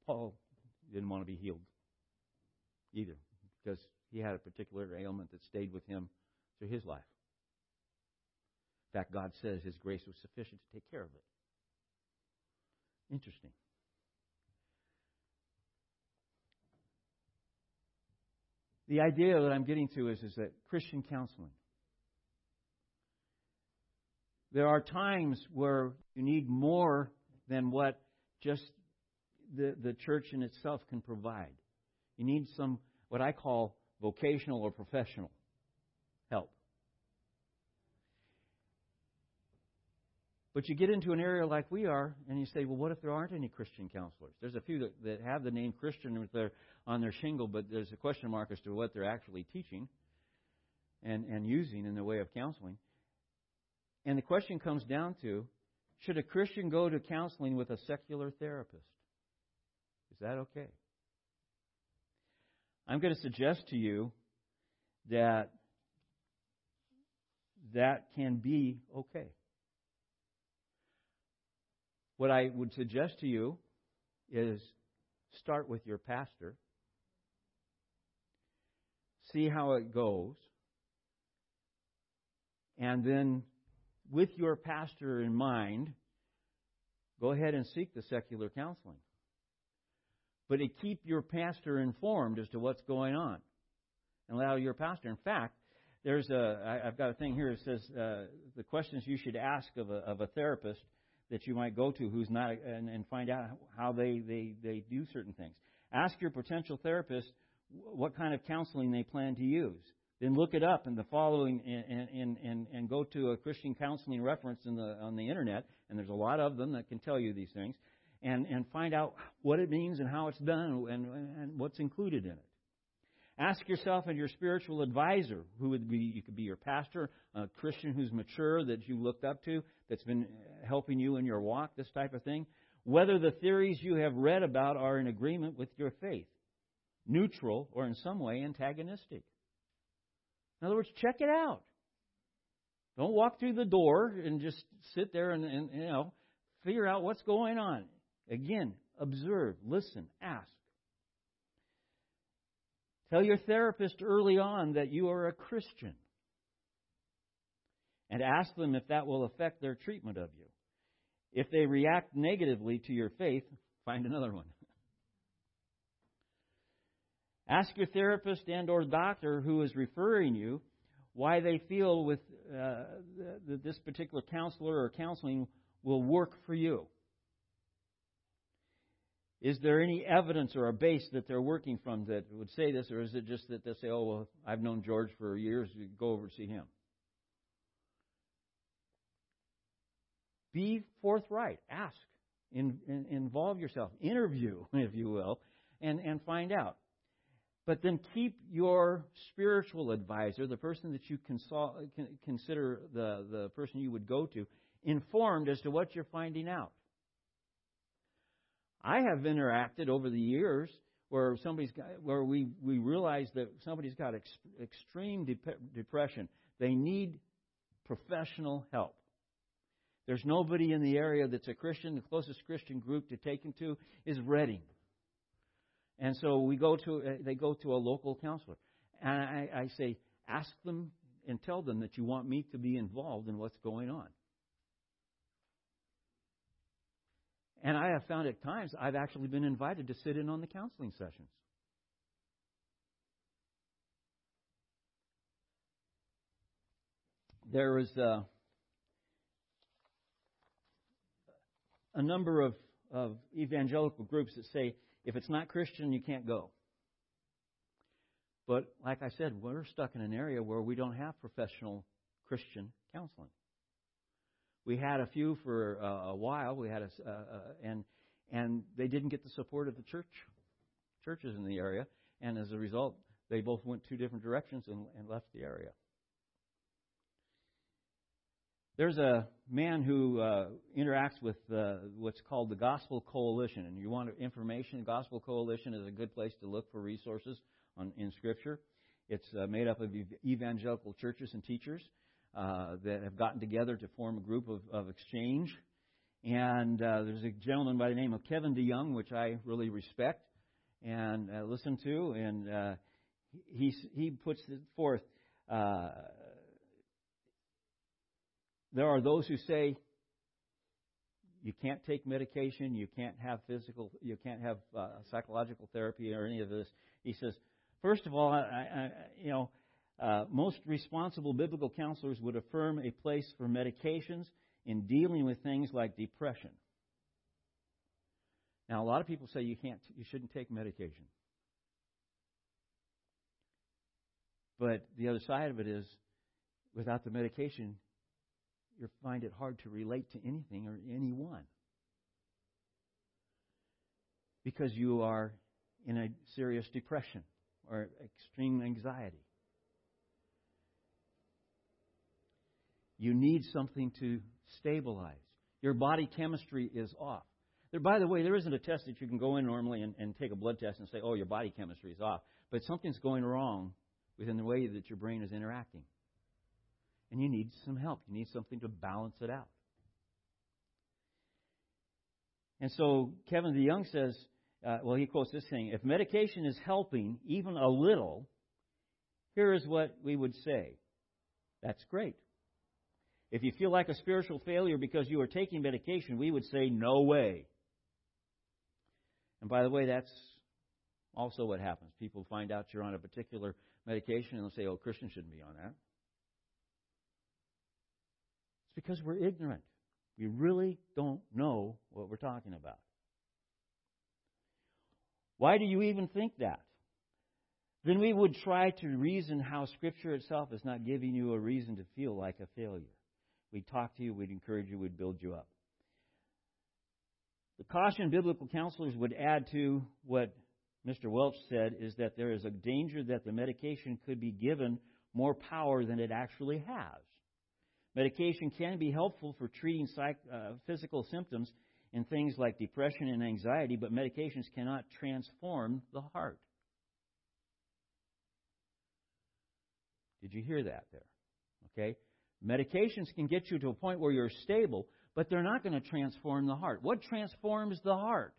Paul didn't want to be healed either because he had a particular ailment that stayed with him through his life. In fact, God says his grace was sufficient to take care of it. Interesting. The idea that I'm getting to is, is that Christian counseling. There are times where you need more than what just the, the church in itself can provide. You need some, what I call vocational or professional help. But you get into an area like we are, and you say, well, what if there aren't any Christian counselors? There's a few that, that have the name Christian with their, on their shingle, but there's a question mark as to what they're actually teaching and, and using in the way of counseling. And the question comes down to should a Christian go to counseling with a secular therapist? Is that okay? I'm going to suggest to you that that can be okay. What I would suggest to you is start with your pastor, see how it goes, and then with your pastor in mind, go ahead and seek the secular counseling. But to keep your pastor informed as to what's going on. And allow your pastor. In fact, there's a, I've got a thing here that says uh, the questions you should ask of a, of a therapist that you might go to who's not, and, and find out how they, they, they do certain things. Ask your potential therapist what kind of counseling they plan to use. Then look it up in the following and, and, and, and go to a Christian counseling reference in the, on the internet, and there's a lot of them that can tell you these things, and, and find out what it means and how it's done and, and what's included in it. Ask yourself and your spiritual advisor, who would be, you could be your pastor, a Christian who's mature that you looked up to, that's been helping you in your walk, this type of thing, whether the theories you have read about are in agreement with your faith, neutral, or in some way antagonistic. In other words, check it out. Don't walk through the door and just sit there and, and you know figure out what's going on. Again, observe, listen, ask. Tell your therapist early on that you are a Christian. And ask them if that will affect their treatment of you. If they react negatively to your faith, find another one. Ask your therapist and or doctor who is referring you why they feel with uh, that this particular counselor or counseling will work for you. Is there any evidence or a base that they're working from that would say this, or is it just that they say, "Oh, well, I've known George for years. Go over and see him." Be forthright. Ask. In, in, involve yourself. Interview, if you will, and, and find out. But then keep your spiritual advisor, the person that you consult, consider the, the person you would go to, informed as to what you're finding out. I have interacted over the years where somebody's got, where we, we realize that somebody's got ex, extreme de- depression. They need professional help. There's nobody in the area that's a Christian. The closest Christian group to take them to is Redding. And so we go to, uh, they go to a local counselor. And I, I say, ask them and tell them that you want me to be involved in what's going on. And I have found at times I've actually been invited to sit in on the counseling sessions. There is a, uh, a number of, of evangelical groups that say if it's not Christian, you can't go. But like I said, we're stuck in an area where we don't have professional Christian counseling. We had a few for uh, a while. We had a, uh, uh, and and they didn't get the support of the church churches in the area, and as a result, they both went two different directions and, and left the area. There's a man who uh, interacts with uh, what's called the Gospel Coalition, and you want information. Gospel Coalition is a good place to look for resources on, in Scripture. It's uh, made up of evangelical churches and teachers uh, that have gotten together to form a group of, of exchange. And uh, there's a gentleman by the name of Kevin DeYoung, which I really respect and uh, listen to, and he he puts it forth there are those who say you can't take medication, you can't have physical, you can't have uh, psychological therapy or any of this. He says, first of all, I, I, you know, uh, most responsible biblical counselors would affirm a place for medications in dealing with things like depression. Now, a lot of people say you can't, you shouldn't take medication. But the other side of it is, without the medication, you find it hard to relate to anything or anyone. Because you are in a serious depression or extreme anxiety. You need something to stabilize. Your body chemistry is off. There, by the way, there isn't a test that you can go in normally and, and take a blood test and say, oh, your body chemistry is off. But something's going wrong within the way that your brain is interacting. And you need some help. You need something to balance it out. And so Kevin DeYoung says, uh, well, he quotes this thing if medication is helping even a little, here is what we would say that's great. If you feel like a spiritual failure because you are taking medication, we would say, no way. And by the way, that's also what happens. People find out you're on a particular medication and they'll say, oh, Christians shouldn't be on that. It's because we're ignorant. We really don't know what we're talking about. Why do you even think that? Then we would try to reason how Scripture itself is not giving you a reason to feel like a failure. We'd talk to you, we'd encourage you, we'd build you up. The caution biblical counselors would add to what Mr. Welch said is that there is a danger that the medication could be given more power than it actually has. Medication can be helpful for treating psych, uh, physical symptoms in things like depression and anxiety, but medications cannot transform the heart. Did you hear that there? Okay? Medications can get you to a point where you're stable, but they're not going to transform the heart. What transforms the heart?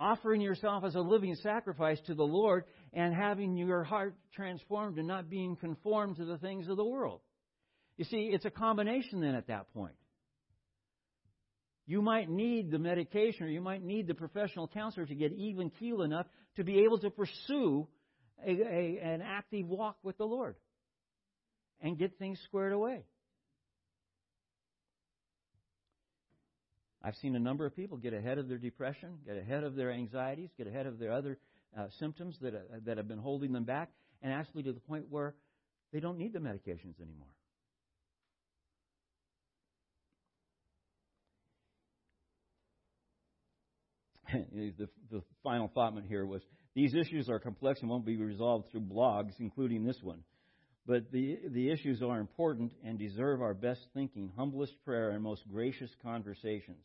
Offering yourself as a living sacrifice to the Lord and having your heart transformed and not being conformed to the things of the world. You see, it's a combination then at that point. You might need the medication or you might need the professional counselor to get even keel enough to be able to pursue a, a, an active walk with the Lord and get things squared away. I've seen a number of people get ahead of their depression, get ahead of their anxieties, get ahead of their other uh, symptoms that, uh, that have been holding them back, and actually to the point where they don't need the medications anymore. the, the final thought here was these issues are complex and won't be resolved through blogs, including this one. But the, the issues are important and deserve our best thinking, humblest prayer, and most gracious conversations.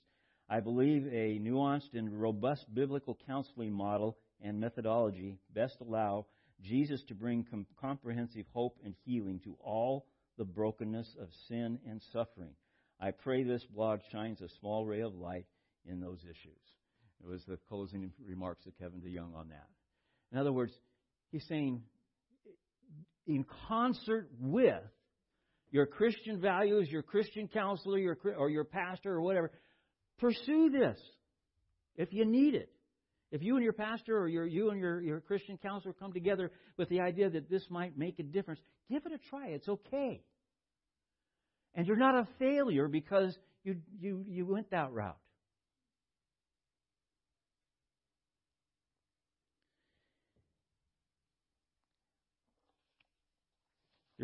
I believe a nuanced and robust biblical counseling model and methodology best allow Jesus to bring com- comprehensive hope and healing to all the brokenness of sin and suffering. I pray this blog shines a small ray of light in those issues. It was the closing remarks of Kevin DeYoung on that. In other words, he's saying in concert with your Christian values, your Christian counselor, your, or your pastor, or whatever, pursue this if you need it. If you and your pastor or your, you and your, your Christian counselor come together with the idea that this might make a difference, give it a try. It's okay. And you're not a failure because you, you, you went that route.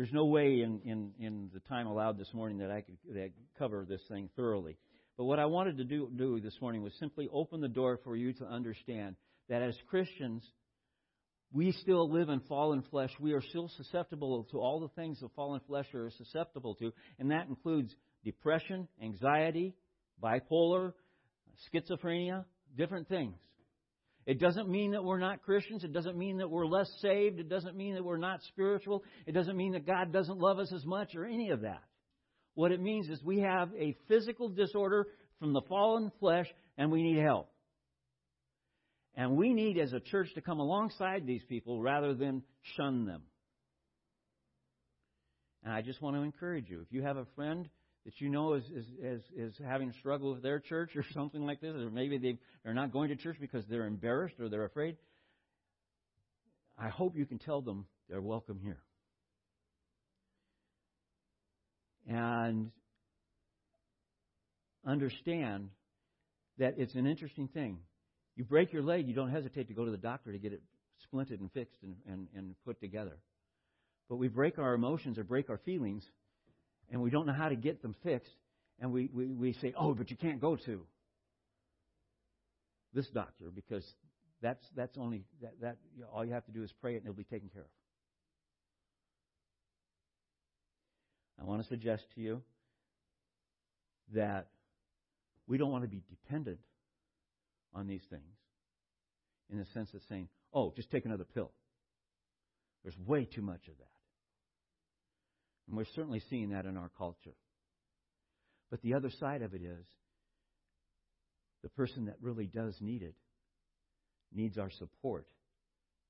There's no way in, in, in the time allowed this morning that I could that cover this thing thoroughly. But what I wanted to do, do this morning was simply open the door for you to understand that as Christians, we still live in fallen flesh. We are still susceptible to all the things that fallen flesh are susceptible to, and that includes depression, anxiety, bipolar, schizophrenia, different things. It doesn't mean that we're not Christians. It doesn't mean that we're less saved. It doesn't mean that we're not spiritual. It doesn't mean that God doesn't love us as much or any of that. What it means is we have a physical disorder from the fallen flesh and we need help. And we need as a church to come alongside these people rather than shun them. And I just want to encourage you. If you have a friend that you know is, is, is, is having struggle with their church or something like this, or maybe they are not going to church because they're embarrassed or they're afraid, I hope you can tell them they're welcome here. And understand that it's an interesting thing. You break your leg, you don't hesitate to go to the doctor to get it splinted and fixed and, and, and put together. But we break our emotions or break our feelings and we don't know how to get them fixed, and we, we, we say, oh, but you can't go to this doctor because that's, that's only, that, that you know, all you have to do is pray it and it'll be taken care of. I want to suggest to you that we don't want to be dependent on these things in the sense of saying, oh, just take another pill. There's way too much of that. And we're certainly seeing that in our culture. But the other side of it is the person that really does need it needs our support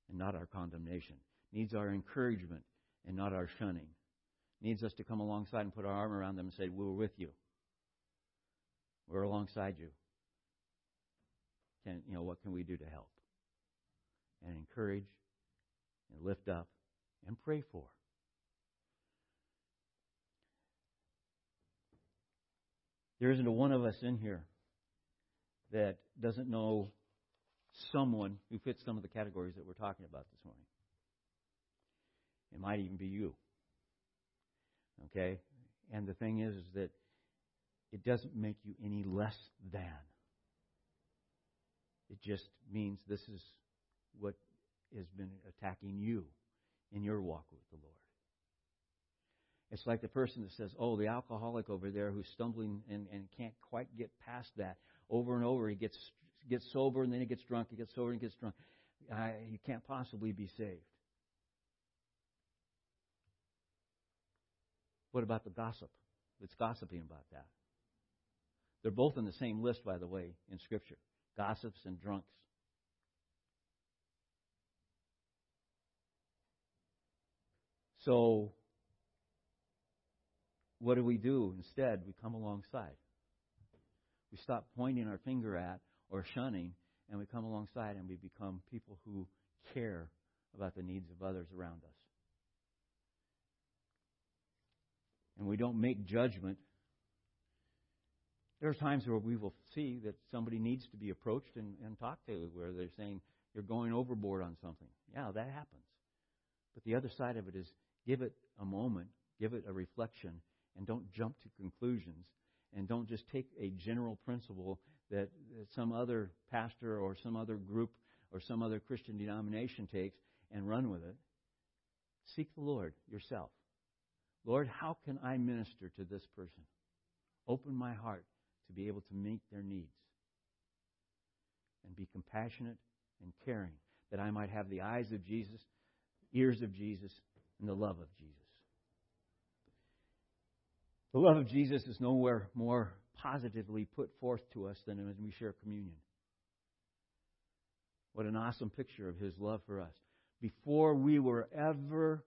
and not our condemnation, needs our encouragement and not our shunning, needs us to come alongside and put our arm around them and say, We're with you. We're alongside you. Can, you know, what can we do to help? And encourage and lift up and pray for. There isn't a one of us in here that doesn't know someone who fits some of the categories that we're talking about this morning. It might even be you. Okay? And the thing is, is that it doesn't make you any less than. It just means this is what has been attacking you in your walk with the Lord. It's like the person that says, Oh, the alcoholic over there who's stumbling and, and can't quite get past that. Over and over, he gets, gets sober and then he gets drunk, he gets sober and he gets drunk. You can't possibly be saved. What about the gossip that's gossiping about that? They're both in the same list, by the way, in Scripture gossips and drunks. So, what do we do instead? We come alongside. We stop pointing our finger at or shunning, and we come alongside and we become people who care about the needs of others around us. And we don't make judgment. There are times where we will see that somebody needs to be approached and, and talked to, where they're saying, You're going overboard on something. Yeah, that happens. But the other side of it is give it a moment, give it a reflection, and don't jump to conclusions and don't just take a general principle that, some other pastor or some other group or some other Christian denomination takes and run with it. Seek the Lord yourself. Lord, how can I minister to this person? Open my heart to be able to meet their needs and be compassionate and caring, that I might have the eyes of Jesus, ears of Jesus, and the love of Jesus. The love of Jesus is nowhere more positively put forth to us than when we share communion. What an awesome picture of his love for us. Before we were ever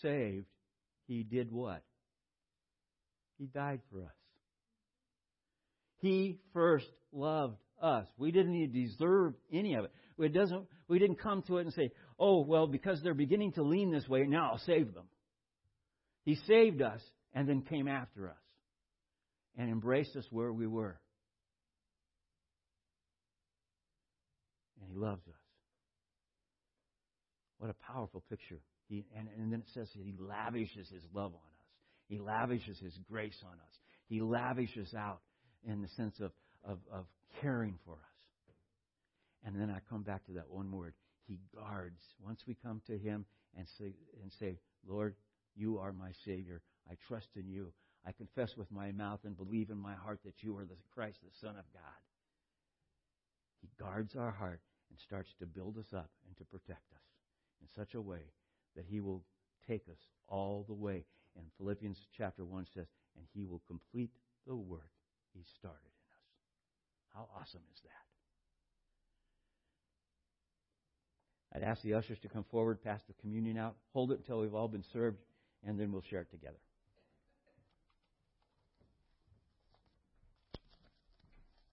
saved, he did what? He died for us. He first loved us. We didn't even deserve any of it. It doesn't, we didn't come to it and say, oh, well, because they're beginning to lean this way, now I'll save them. He saved us and then came after us and embraced us where we were. And He loves us. What a powerful picture. He, and, and then it says He lavishes His love on us, He lavishes His grace on us, He lavishes out in the sense of, of, of caring for us. And then I come back to that one word. He guards. Once we come to Him and say, and say, Lord, you are my Savior. I trust in you. I confess with my mouth and believe in my heart that you are the Christ, the Son of God. He guards our heart and starts to build us up and to protect us in such a way that He will take us all the way. And Philippians chapter 1 says, and He will complete the work He started in us. How awesome is that? I'd ask the ushers to come forward, pass the communion out, hold it until we've all been served, and then we'll share it together.